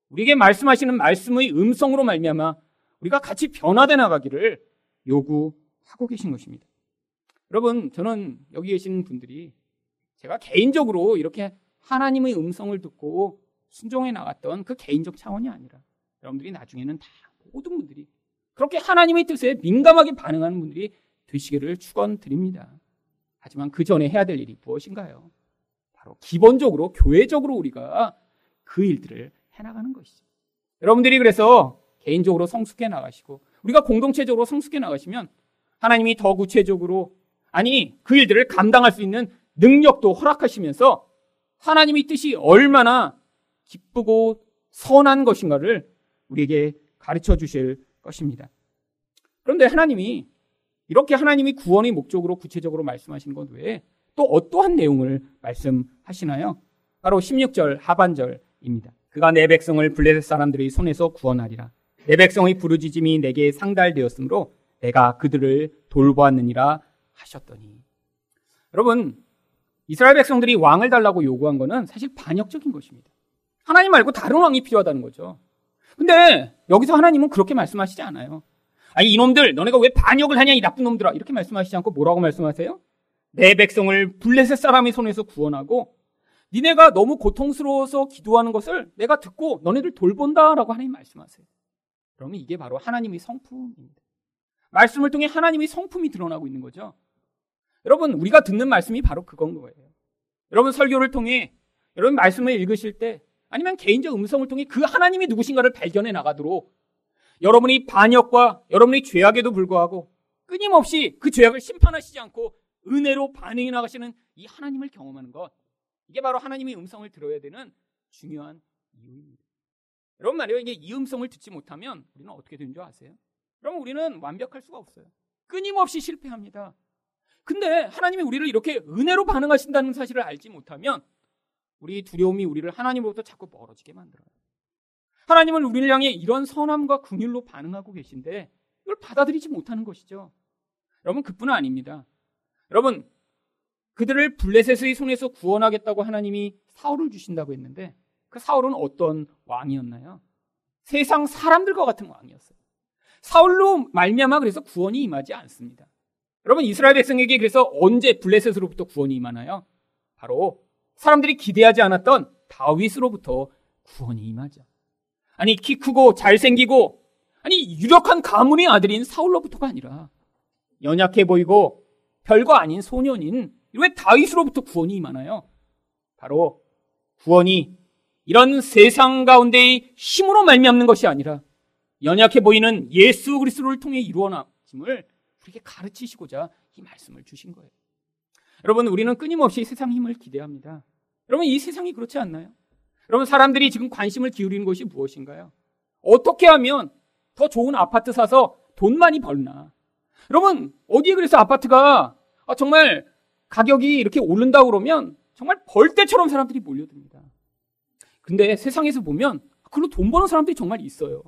우리에게 말씀하시는 말씀의 음성으로 말미암아 우리가 같이 변화돼 나가기를 요구 하고 계신 것입니다. 여러분, 저는 여기 계신 분들이 제가 개인적으로 이렇게 하나님의 음성을 듣고 순종해 나갔던 그 개인적 차원이 아니라 여러분들이 나중에는 다 모든 분들이 그렇게 하나님의 뜻에 민감하게 반응하는 분들이 되시기를 축원드립니다. 하지만 그 전에 해야 될 일이 무엇인가요? 바로 기본적으로 교회적으로 우리가 그 일들을 해나가는 것이죠. 여러분들이 그래서 개인적으로 성숙해 나가시고 우리가 공동체적으로 성숙해 나가시면 하나님이 더 구체적으로 아니, 그 일들을 감당할 수 있는 능력도 허락하시면서 하나님의 뜻이 얼마나 기쁘고 선한 것인가를 우리에게 가르쳐 주실 것입니다. 그런데 하나님이 이렇게 하나님이 구원의 목적으로 구체적으로 말씀하시는 것 외에 또 어떠한 내용을 말씀하시나요? 바로 16절 하반절입니다. 그가 내 백성을 블레셋 사람들의 손에서 구원하리라. 내 백성의 부르짖음이 내게 상달되었으므로 내가 그들을 돌보았느니라 하셨더니. 여러분, 이스라엘 백성들이 왕을 달라고 요구한 것은 사실 반역적인 것입니다. 하나님 말고 다른 왕이 필요하다는 거죠. 근데 여기서 하나님은 그렇게 말씀하시지 않아요. 아니, 이놈들, 너네가 왜 반역을 하냐, 이 나쁜 놈들아. 이렇게 말씀하시지 않고 뭐라고 말씀하세요? 내 백성을 블레셋 사람의 손에서 구원하고 니네가 너무 고통스러워서 기도하는 것을 내가 듣고 너네들 돌본다라고 하나님 말씀하세요. 그러면 이게 바로 하나님의 성품입니다. 말씀을 통해 하나님의 성품이 드러나고 있는 거죠. 여러분, 우리가 듣는 말씀이 바로 그건 거예요. 여러분, 설교를 통해 여러분 말씀을 읽으실 때 아니면 개인적 음성을 통해 그 하나님이 누구신가를 발견해 나가도록 여러분이 반역과 여러분의 죄악에도 불구하고 끊임없이 그 죄악을 심판하시지 않고 은혜로 반응해 나가시는 이 하나님을 경험하는 것. 이게 바로 하나님의 음성을 들어야 되는 중요한 이유입니다. 여러분 말이에요. 이게 이 음성을 듣지 못하면 우리는 어떻게 되는 줄 아세요? 그럼 우리는 완벽할 수가 없어요. 끊임없이 실패합니다. 근데 하나님이 우리를 이렇게 은혜로 반응하신다는 사실을 알지 못하면 우리 두려움이 우리를 하나님으로부터 자꾸 멀어지게 만들어요. 하나님은 우리를 향해 이런 선함과 긍휼로 반응하고 계신데 이걸 받아들이지 못하는 것이죠. 여러분 그뿐 아닙니다. 여러분 그들을 블레셋의 손에서 구원하겠다고 하나님이 사울을 주신다고 했는데 그 사울은 어떤 왕이었나요? 세상 사람들과 같은 왕이었어요. 사울로 말미암아 그래서 구원이 임하지 않습니다. 여러분 이스라엘 백성에게 그래서 언제 블레셋으로부터 구원이 임하나요? 바로 사람들이 기대하지 않았던 다윗으로부터 구원이 임하죠. 아니 키 크고 잘생기고 아니 유력한 가문의 아들인 사울로부터가 아니라 연약해 보이고 별거 아닌 소년인 왜 다윗으로부터 구원이 임하나요? 바로 구원이 이런 세상 가운데의 힘으로 말미암는 것이 아니라 연약해 보이는 예수 그리스도를 통해 이루어짐을 우리에게 가르치시고자 이 말씀을 주신 거예요. 여러분 우리는 끊임없이 세상 힘을 기대합니다. 여러분 이 세상이 그렇지 않나요? 여러분 사람들이 지금 관심을 기울이는 것이 무엇인가요? 어떻게 하면 더 좋은 아파트 사서 돈 많이 벌나? 여러분 어디에 그래서 아파트가 아, 정말 가격이 이렇게 오른다 그러면 정말 벌떼처럼 사람들이 몰려듭니다. 근데 세상에서 보면 그걸로 돈 버는 사람들이 정말 있어요.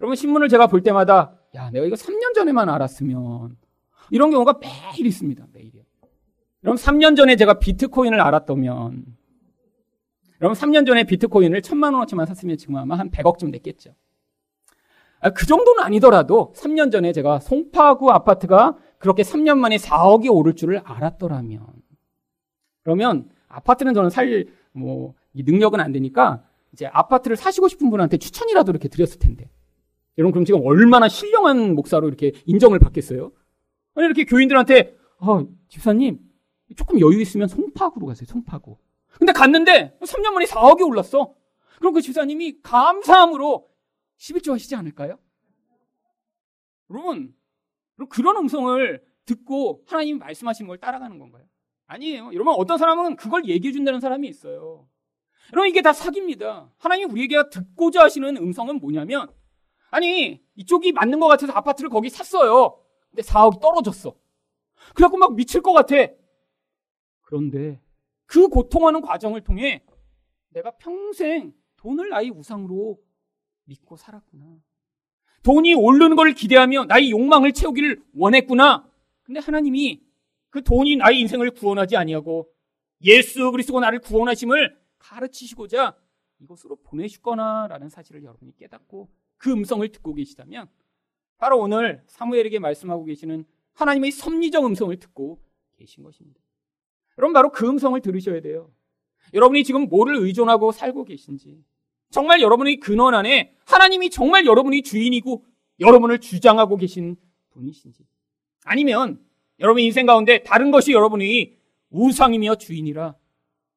여러분 신문을 제가 볼 때마다 야 내가 이거 3년 전에만 알았으면 이런 경우가 매일 있습니다. 매일이요. 여러분 3년 전에 제가 비트코인을 알았다면 여러분 3년 전에 비트코인을 천만 원어치만 샀으면 지금 아마 한 100억쯤 됐겠죠. 아, 그 정도는 아니더라도 3년 전에 제가 송파구 아파트가 그렇게 3년 만에 4억이 오를 줄을 알았더라면 그러면 아파트는 저는 살 뭐 능력은 안 되니까 이제 아파트를 사시고 싶은 분한테 추천이라도 이렇게 드렸을 텐데 여러분 그럼 지금 얼마나 신령한 목사로 이렇게 인정을 받겠어요? 아니 이렇게 교인들한테 어, 집사님 조금 여유 있으면 송파구로 가세요. 송파구. 근데 갔는데 3년 만에 4억이 올랐어. 그럼 그 집사님이 감사함으로 11조 하시지 않을까요? 여러분 그런 음성을 듣고 하나님이 말씀하시는 걸 따라가는 건가요? 아니에요. 여러분 어떤 사람은 그걸 얘기해 준다는 사람이 있어요. 여러분 이게 다 사기입니다. 하나님이 우리에게 듣고자 하시는 음성은 뭐냐면 아니 이쪽이 맞는 것 같아서 아파트를 거기 샀어요. 근데 4억이 떨어졌어. 그래갖고 막 미칠 것 같아. 그런데 그 고통하는 과정을 통해 내가 평생 돈을 나의 우상으로 믿고 살았구나. 돈이 오르는 걸 기대하며 나의 욕망을 채우기를 원했구나. 근데 하나님이 그 돈이 나의 인생을 구원하지 아니하고 예수 그리스도 나를 구원하심을 가르치시고자 이곳으로 보내시거나라는 사실을 여러분이 깨닫고 그 음성을 듣고 계시다면 바로 오늘 사무엘에게 말씀하고 계시는 하나님의 섭리적 음성을 듣고 계신 것입니다. 여러분 바로 그 음성을 들으셔야 돼요. 여러분이 지금 뭐를 의존하고 살고 계신지 정말 여러분의 근원 안에 하나님이 정말 여러분이 주인이고 여러분을 주장하고 계신 분이신지 아니면 여러분 인생 가운데 다른 것이 여러분이 우상이며 주인이라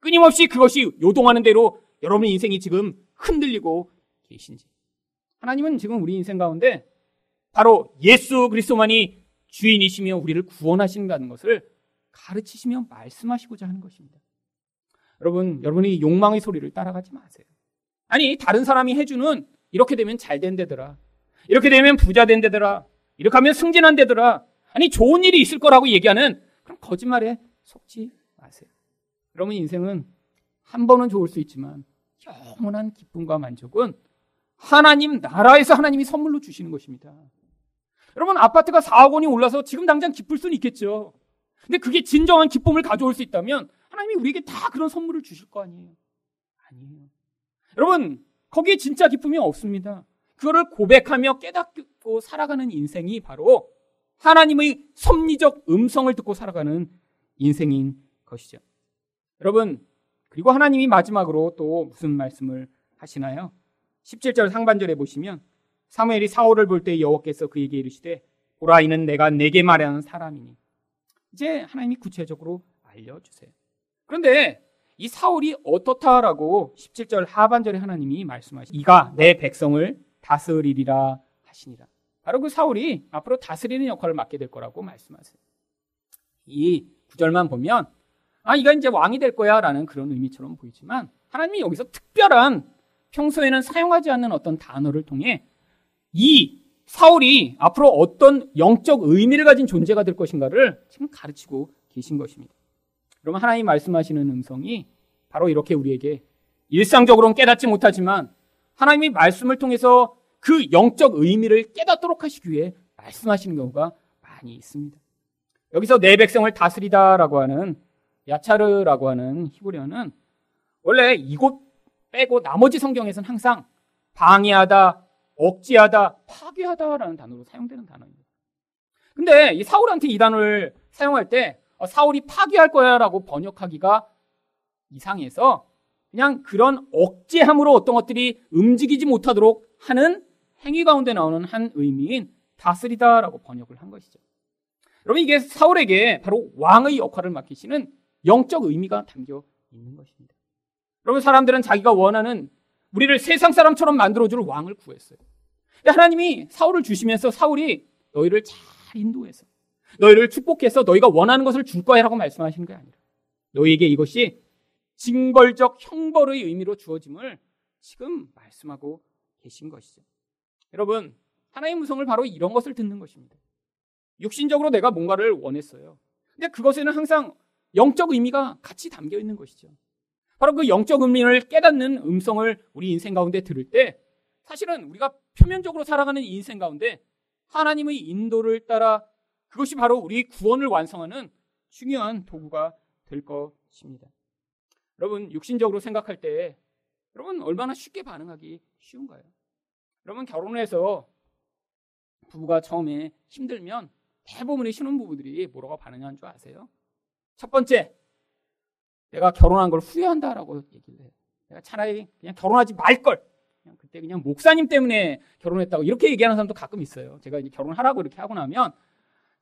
끊임없이 그것이 요동하는 대로 여러분의 인생이 지금 흔들리고 계신지 하나님은 지금 우리 인생 가운데 바로 예수 그리스도만이 주인이시며 우리를 구원하신다는 것을 가르치시며 말씀하시고자 하는 것입니다. 여러분, 여러분이 욕망의 소리를 따라가지 마세요. 아니, 다른 사람이 해주는 이렇게 되면 잘 된대더라. 이렇게 되면 부자 된대더라. 이렇게 하면 승진한 데더라. 아니, 좋은 일이 있을 거라고 얘기하는 그런 거짓말에 속지 마세요. 여러분 인생은 한 번은 좋을 수 있지만 영원한 기쁨과 만족은 하나님 나라에서 하나님이 선물로 주시는 것입니다. 여러분 아파트가 4억 원이 올라서 지금 당장 기쁠 수는 있겠죠. 근데 그게 진정한 기쁨을 가져올 수 있다면 하나님이 우리에게 다 그런 선물을 주실 거 아니에요. 아니에요. 여러분 거기에 진짜 기쁨이 없습니다. 그거를 고백하며 깨닫고 살아가는 인생이 바로 하나님의 섭리적 음성을 듣고 살아가는 인생인 것이죠. 여러분, 그리고 하나님이 마지막으로 또 무슨 말씀을 하시나요? 17절 상반절에 보시면 사무엘이 사울을 볼 때 여호와께서 그에게 이르시되 보라 이는 내가 내게 말하는 사람이니 이제 하나님이 구체적으로 알려주세요. 그런데 이 사울이 어떻다라고 17절 하반절에 하나님이 말씀하시 이가 내 백성을 다스리리라 하시니라. 바로 그 사울이 앞으로 다스리는 역할을 맡게 될 거라고 말씀하세요. 이 구절만 보면 아 이가 이제 왕이 될 거야라는 그런 의미처럼 보이지만 하나님이 여기서 특별한 평소에는 사용하지 않는 어떤 단어를 통해 이 사울이 앞으로 어떤 영적 의미를 가진 존재가 될 것인가를 지금 가르치고 계신 것입니다. 그러면 하나님 말씀하시는 음성이 바로 이렇게 우리에게 일상적으로는 깨닫지 못하지만 하나님이 말씀을 통해서 그 영적 의미를 깨닫도록 하시기 위해 말씀하시는 경우가 많이 있습니다. 여기서 내 백성을 다스리다라고 하는 야차르라고 하는 히브리어는 원래 이곳 빼고 나머지 성경에서는 항상 방해하다, 억지하다, 파괴하다라는 단어로 사용되는 단어입니다. 근데 이 사울한테 이 단어를 사용할 때 어, 사울이 파괴할 거야라고 번역하기가 이상해서 그냥 그런 억제함으로 어떤 것들이 움직이지 못하도록 하는 행위 가운데 나오는 한 의미인 다스리다라고 번역을 한 것이죠. 여러분 이게 사울에게 바로 왕의 역할을 맡기시는 영적 의미가 담겨 있는 것입니다. 여러분 사람들은 자기가 원하는 우리를 세상 사람처럼 만들어줄 왕을 구했어요. 하나님이 사울을 주시면서 사울이 너희를 잘 인도해서 너희를 축복해서 너희가 원하는 것을 줄 거야라고 말씀하시는 게 아니라 너희에게 이것이 징벌적 형벌의 의미로 주어짐을 지금 말씀하고 계신 것이죠. 여러분, 하나의 무성을 바로 이런 것을 듣는 것입니다. 육신적으로 내가 뭔가를 원했어요. 근데 그것에는 항상 영적 의미가 같이 담겨 있는 것이죠. 바로 그 영적 의미를 깨닫는 음성을 우리 인생 가운데 들을 때 사실은 우리가 표면적으로 살아가는 인생 가운데 하나님의 인도를 따라 그것이 바로 우리 구원을 완성하는 중요한 도구가 될 것입니다. 여러분, 육신적으로 생각할 때 여러분 얼마나 쉽게 반응하기 쉬운가요? 여러분 결혼해서 부부가 처음에 힘들면 대부분의 신혼부부들이 뭐라고 반응하는 줄 아세요? 첫 번째, 내가 결혼한 걸 후회한다라고 얘기를 해요. 내가 차라리 그냥 결혼하지 말걸. 그냥 그때 그냥 목사님 때문에 결혼했다고 이렇게 얘기하는 사람도 가끔 있어요. 제가 이제 결혼하라고 이렇게 하고 나면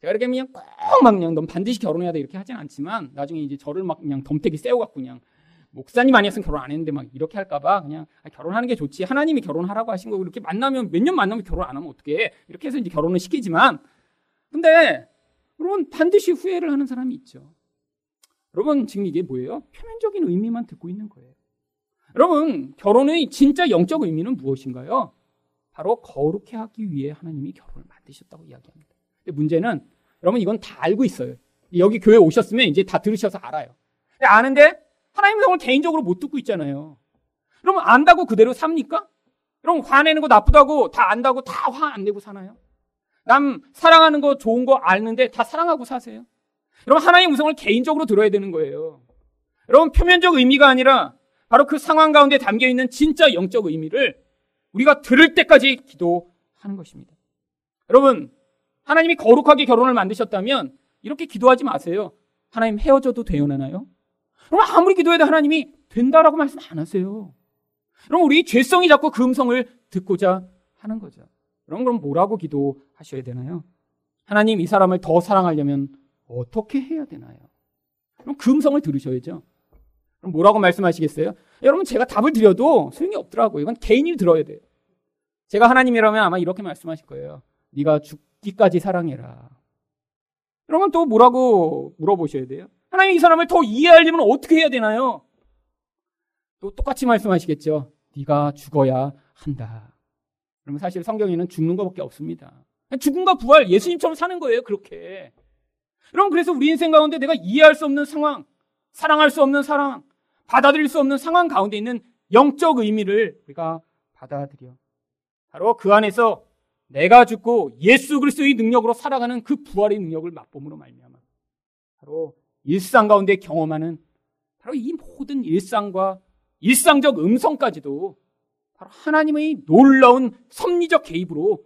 제가 이렇게 그냥 꼭막 그냥 넌 반드시 결혼해야 돼 이렇게 하진 않지만 나중에 이제 저를 막 그냥 덤태기 세워갖고 그냥 목사님 아니었으면 결혼 안 했는데 막 이렇게 할까봐 그냥 아, 결혼하는 게 좋지. 하나님이 결혼하라고 하신 거고 이렇게 만나면 몇 년 만나면 결혼 안 하면 어떡해. 이렇게 해서 이제 결혼을 시키지만 근데 여러분 반드시 후회를 하는 사람이 있죠. 여러분 지금 이게 뭐예요? 표면적인 의미만 듣고 있는 거예요. 여러분 결혼의 진짜 영적 의미는 무엇인가요? 바로 거룩해 하기 위해 하나님이 결혼을 만드셨다고 이야기합니다. 근데 문제는 여러분 이건 다 알고 있어요. 여기 교회 오셨으면 이제 다 들으셔서 알아요. 아는데 하나님의 성을 개인적으로 못 듣고 있잖아요. 그러면 안다고 그대로 삽니까? 그럼 화내는 거 나쁘다고 다 안다고 다 화 안 내고 사나요? 남 사랑하는 거 좋은 거 아는데 다 사랑하고 사세요? 여러분 하나님의 음성을 개인적으로 들어야 되는 거예요. 여러분 표면적 의미가 아니라 바로 그 상황 가운데 담겨 있는 진짜 영적 의미를 우리가 들을 때까지 기도하는 것입니다. 여러분 하나님이 거룩하게 결혼을 만드셨다면 이렇게 기도하지 마세요. 하나님 헤어져도 되어나나요? 그럼 아무리 기도해도 하나님이 된다라고 말씀 안 하세요. 그럼 우리 죄성이 자꾸 그 음성을 듣고자 하는 거죠. 그럼 그럼 뭐라고 기도하셔야 되나요? 하나님 이 사람을 더 사랑하려면 어떻게 해야 되나요? 그럼 그 음성을 들으셔야죠. 그럼 뭐라고 말씀하시겠어요? 여러분 제가 답을 드려도 소용이 없더라고요. 이건 개인이 들어야 돼요. 제가 하나님이라면 아마 이렇게 말씀하실 거예요. 네가 죽기까지 사랑해라. 그러면 또 뭐라고 물어보셔야 돼요? 하나님 이 사람을 더 이해하려면 어떻게 해야 되나요? 또 똑같이 말씀하시겠죠. 네가 죽어야 한다. 그러면 사실 성경에는 죽는 것밖에 없습니다. 죽음과 부활, 예수님처럼 사는 거예요, 그렇게. 여러분, 그래서 우리 인생 가운데 내가 이해할 수 없는 상황, 사랑할 수 없는 사랑, 받아들일 수 없는 상황 가운데 있는 영적 의미를 우리가 받아들여. 바로 그 안에서 내가 죽고 예수 그리스도의 능력으로 살아가는 그 부활의 능력을 맛봄으로 말미암아. 바로 일상 가운데 경험하는 바로 이 모든 일상과 일상적 음성까지도 바로 하나님의 놀라운 섭리적 개입으로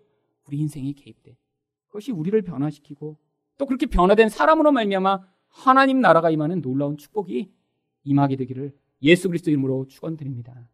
우리 인생에 개입돼. 그것이 우리를 변화시키고 또 그렇게 변화된 사람으로 말미암아 하나님 나라가 임하는 놀라운 축복이 임하게 되기를 예수 그리스도 이름으로 축원드립니다.